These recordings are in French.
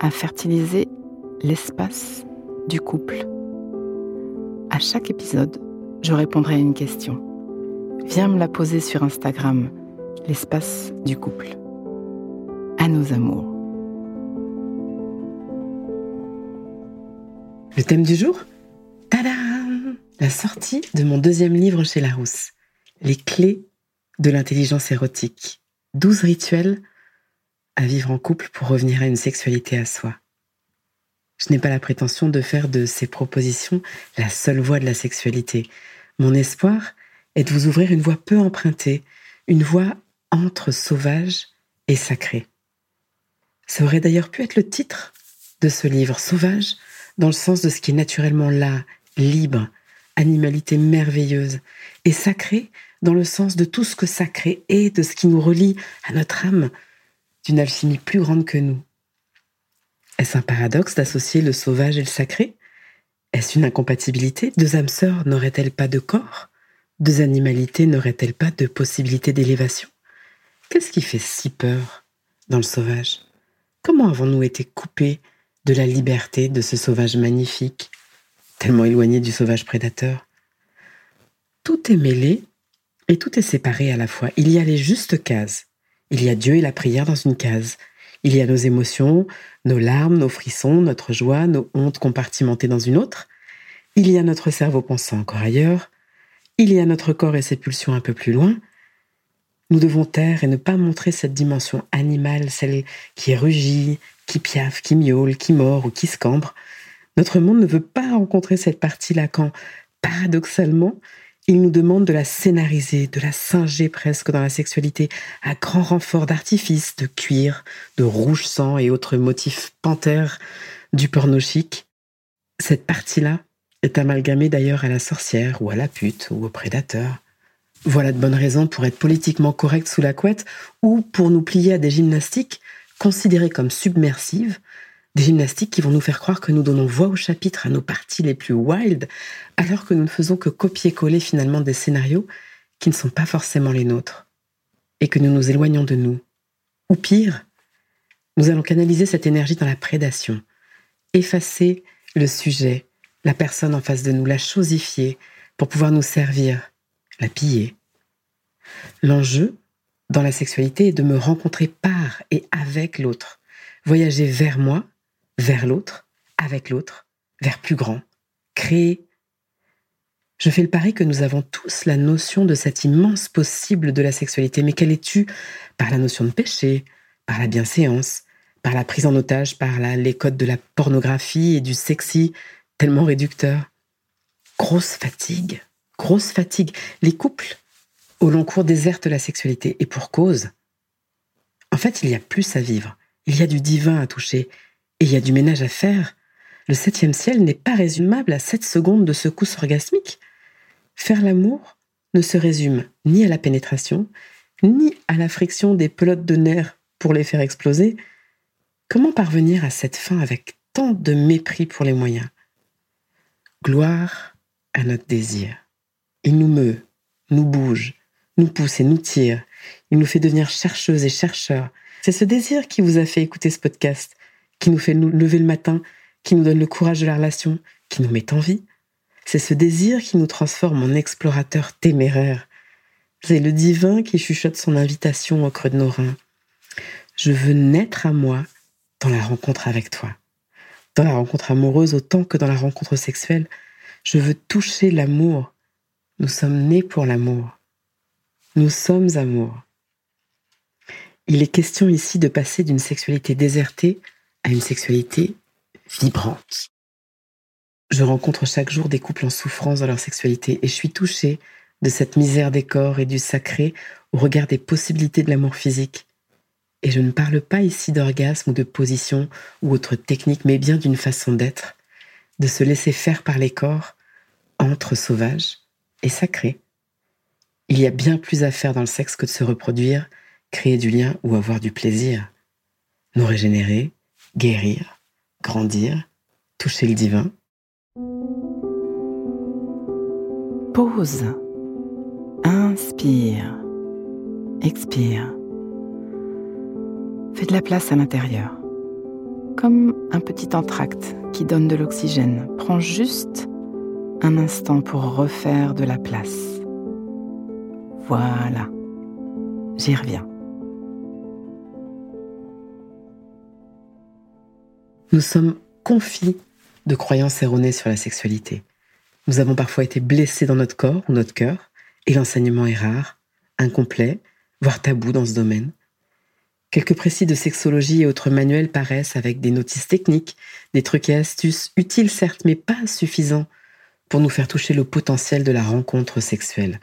à fertiliser l'espace du couple. À chaque épisode, je répondrai à une question. Viens me la poser sur Instagram, l'espace du couple. À nos amours. Le thème du jour? Tada La sortie de mon deuxième livre chez Larousse. Les clés de l'intelligence érotique. 12 rituels à vivre en couple pour revenir à une sexualité à soi. Je n'ai pas la prétention de faire de ces propositions la seule voie de la sexualité. Mon espoir est de vous ouvrir une voie peu empruntée, une voie entre sauvage et sacré. Ça aurait d'ailleurs pu être le titre de ce livre, Sauvage, dans le sens de ce qui est naturellement là, libre, animalité merveilleuse, et sacré dans le sens de tout ce que sacré est, de ce qui nous relie à notre âme, d'une alchimie plus grande que nous. Est-ce un paradoxe d'associer le sauvage et le sacré? Est-ce une incompatibilité? Deux âmes sœurs n'auraient-elles pas de corps? Deux animalités n'auraient-elles pas de possibilité d'élévation? Qu'est-ce qui fait si peur dans le sauvage? Comment avons-nous été coupés de la liberté de ce sauvage magnifique, tellement éloigné du sauvage prédateur? Tout est mêlé et tout est séparé à la fois. Il y a les justes cases. Il y a Dieu et la prière dans une case. Il y a nos émotions, nos larmes, nos frissons, notre joie, nos hontes compartimentées dans une autre. Il y a notre cerveau pensant encore ailleurs. Il y a notre corps et ses pulsions un peu plus loin. Nous devons taire et ne pas montrer cette dimension animale, celle qui rugit, qui piaffe, qui miaule, qui mord ou qui scambre. Notre monde ne veut pas rencontrer cette partie-là quand, paradoxalement, il nous demande de la scénariser, de la singer presque dans la sexualité, à grand renfort d'artifices, de cuir, de rouge sang et autres motifs panthères du porno chic. Cette partie-là est amalgamée d'ailleurs à la sorcière ou à la pute ou au prédateur. Voilà de bonnes raisons pour être politiquement correct sous la couette ou pour nous plier à des gymnastiques considérées comme submersives des gymnastiques qui vont nous faire croire que nous donnons voix au chapitre à nos parties les plus wild, alors que nous ne faisons que copier-coller finalement des scénarios qui ne sont pas forcément les nôtres, et que nous nous éloignons de nous. Ou pire, nous allons canaliser cette énergie dans la prédation, effacer le sujet, la personne en face de nous, la chosifier pour pouvoir nous servir, la piller. L'enjeu dans la sexualité est de me rencontrer par et avec l'autre, voyager vers moi vers l'autre, avec l'autre, vers plus grand, créer. Je fais le pari que nous avons tous la notion de cet immense possible de la sexualité, mais quelle est-tu par la notion de péché, par la bienséance, par la prise en otage, par les codes de la pornographie et du sexy, tellement réducteur? Grosse fatigue, grosse fatigue. Les couples, au long cours, désertent la sexualité, et pour cause. En fait, il y a plus à vivre, il y a du divin à toucher, et il y a du ménage à faire. Le septième ciel n'est pas résumable à sept secondes de secousse orgasmique. Faire l'amour ne se résume ni à la pénétration, ni à la friction des pelotes de nerfs pour les faire exploser. Comment parvenir à cette fin avec tant de mépris pour les moyens? Gloire à notre désir. Il nous meut, nous bouge, nous pousse et nous tire. Il nous fait devenir chercheuses et chercheurs. C'est ce désir qui vous a fait écouter ce podcast qui nous fait nous lever le matin, qui nous donne le courage de la relation, qui nous met en vie. C'est ce désir qui nous transforme en explorateurs téméraires. C'est le divin qui chuchote son invitation au creux de nos reins. Je veux naître à moi dans la rencontre avec toi, dans la rencontre amoureuse autant que dans la rencontre sexuelle. Je veux toucher l'amour. Nous sommes nés pour l'amour. Nous sommes amour. Il est question ici de passer d'une sexualité désertée à une sexualité vibrante. Je rencontre chaque jour des couples en souffrance dans leur sexualité et je suis touchée de cette misère des corps et du sacré au regard des possibilités de l'amour physique. Et je ne parle pas ici d'orgasme ou de position ou autre technique, mais bien d'une façon d'être, de se laisser faire par les corps entre sauvage et sacré. Il y a bien plus à faire dans le sexe que de se reproduire, créer du lien ou avoir du plaisir. Nous régénérer, guérir, grandir, toucher le divin. Pause. Inspire. Expire. Fais de la place à l'intérieur. Comme un petit entracte qui donne de l'oxygène. Prends juste un instant pour refaire de la place. Voilà. J'y reviens. Nous sommes confis de croyances erronées sur la sexualité. Nous avons parfois été blessés dans notre corps ou notre cœur, et l'enseignement est rare, incomplet, voire tabou dans ce domaine. Quelques précis de sexologie et autres manuels paraissent avec des notices techniques, des trucs et astuces, utiles certes, mais pas suffisants pour nous faire toucher le potentiel de la rencontre sexuelle.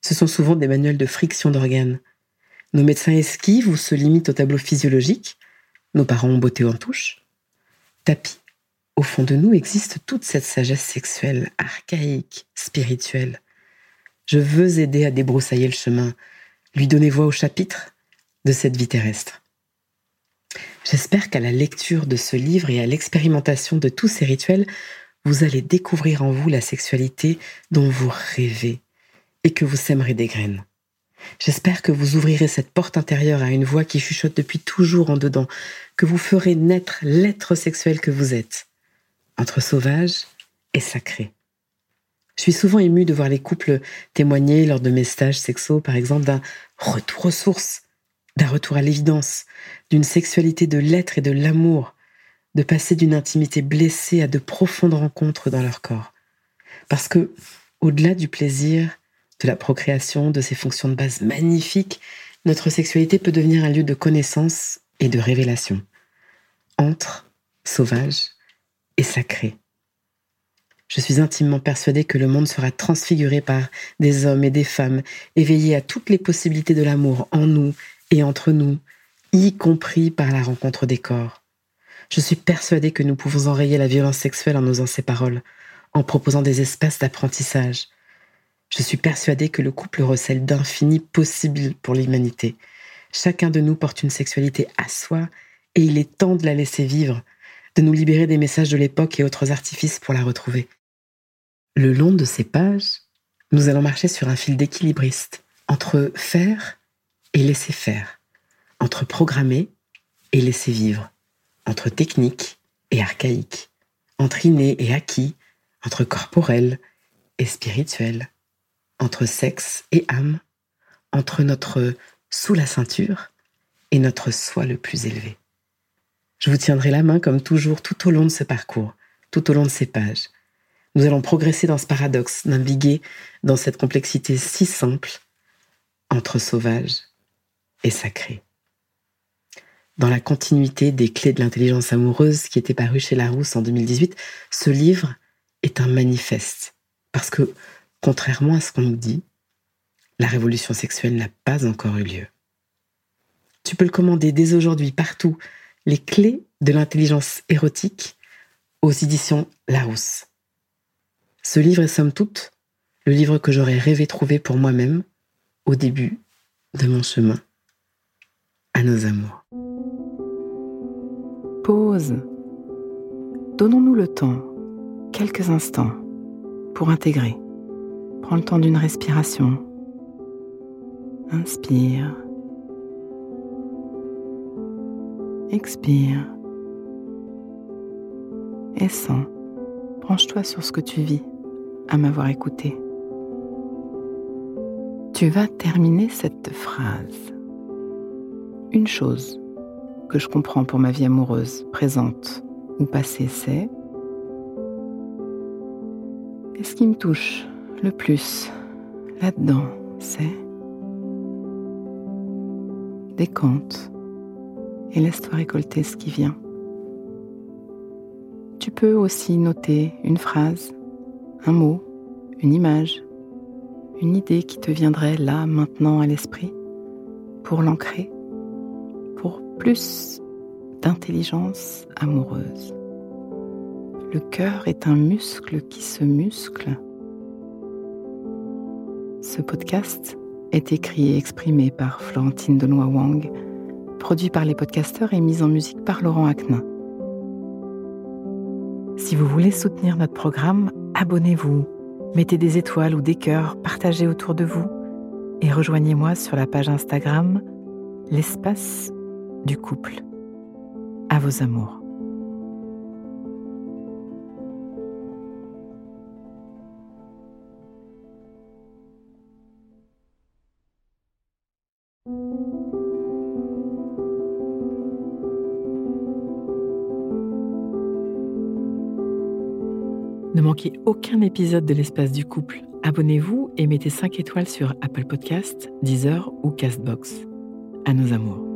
Ce sont souvent des manuels de friction d'organes. Nos médecins esquivent ou se limitent au tableau physiologique. Nos parents ont beauté en touche. Tapis, au fond de nous existe toute cette sagesse sexuelle, archaïque, spirituelle. Je veux aider à débroussailler le chemin, lui donner voix au chapitre de cette vie terrestre. J'espère qu'à la lecture de ce livre et à l'expérimentation de tous ces rituels, vous allez découvrir en vous la sexualité dont vous rêvez et que vous sèmerez des graines. J'espère que vous ouvrirez cette porte intérieure à une voix qui chuchote depuis toujours en dedans, que vous ferez naître l'être sexuel que vous êtes, entre sauvage et sacré. Je suis souvent émue de voir les couples témoigner lors de mes stages sexo, par exemple, d'un retour aux sources, d'un retour à l'évidence, d'une sexualité de l'être et de l'amour, de passer d'une intimité blessée à de profondes rencontres dans leur corps. Parce que, au-delà du plaisir, de la procréation, de ses fonctions de base magnifiques, notre sexualité peut devenir un lieu de connaissance et de révélation. Entre sauvage et sacré. Je suis intimement persuadée que le monde sera transfiguré par des hommes et des femmes éveillés à toutes les possibilités de l'amour en nous et entre nous, y compris par la rencontre des corps. Je suis persuadée que nous pouvons enrayer la violence sexuelle en osant ces paroles, en proposant des espaces d'apprentissage, je suis persuadée que le couple recèle d'infini possible pour l'humanité. Chacun de nous porte une sexualité à soi et il est temps de la laisser vivre, de nous libérer des messages de l'époque et autres artifices pour la retrouver. Le long de ces pages, nous allons marcher sur un fil d'équilibriste entre faire et laisser faire, entre programmer et laisser vivre, entre technique et archaïque, entre inné et acquis, entre corporel et spirituel entre sexe et âme, entre notre sous la ceinture et notre soi le plus élevé. Je vous tiendrai la main comme toujours tout au long de ce parcours, tout au long de ces pages. Nous allons progresser dans ce paradoxe, naviguer dans cette complexité si simple entre sauvage et sacré. Dans la continuité des clés de l'intelligence amoureuse qui était paru chez Larousse en 2018, ce livre est un manifeste parce que Contrairement à ce qu'on nous dit, la révolution sexuelle n'a pas encore eu lieu. Tu peux le commander dès aujourd'hui partout, les clés de l'intelligence érotique aux éditions Larousse. Ce livre est somme toute le livre que j'aurais rêvé trouver pour moi-même au début de mon chemin à nos amours. Pause. Donnons-nous le temps, quelques instants, pour intégrer. Prends le temps d'une respiration. Inspire. Expire. Et sens. Branche-toi sur ce que tu vis à m'avoir écouté. Tu vas terminer cette phrase. Une chose que je comprends pour ma vie amoureuse présente ou passé c'est Et ce qui me touche? Le plus là-dedans, c'est décompte et laisse-toi récolter ce qui vient. Tu peux aussi noter une phrase, un mot, une image, une idée qui te viendrait là, maintenant à l'esprit, pour l'ancrer, pour plus d'intelligence amoureuse. Le cœur est un muscle qui se muscle. Ce podcast est écrit et exprimé par Florentine Denois Wang, produit par les podcasteurs et mis en musique par Laurent Aknin. Si vous voulez soutenir notre programme, abonnez-vous, mettez des étoiles ou des cœurs, partagez autour de vous et rejoignez-moi sur la page Instagram L'espace du couple. À vos amours. Ne manquez aucun épisode de l'espace du couple. Abonnez-vous et mettez 5 étoiles sur Apple Podcasts, Deezer ou Castbox. À nos amours.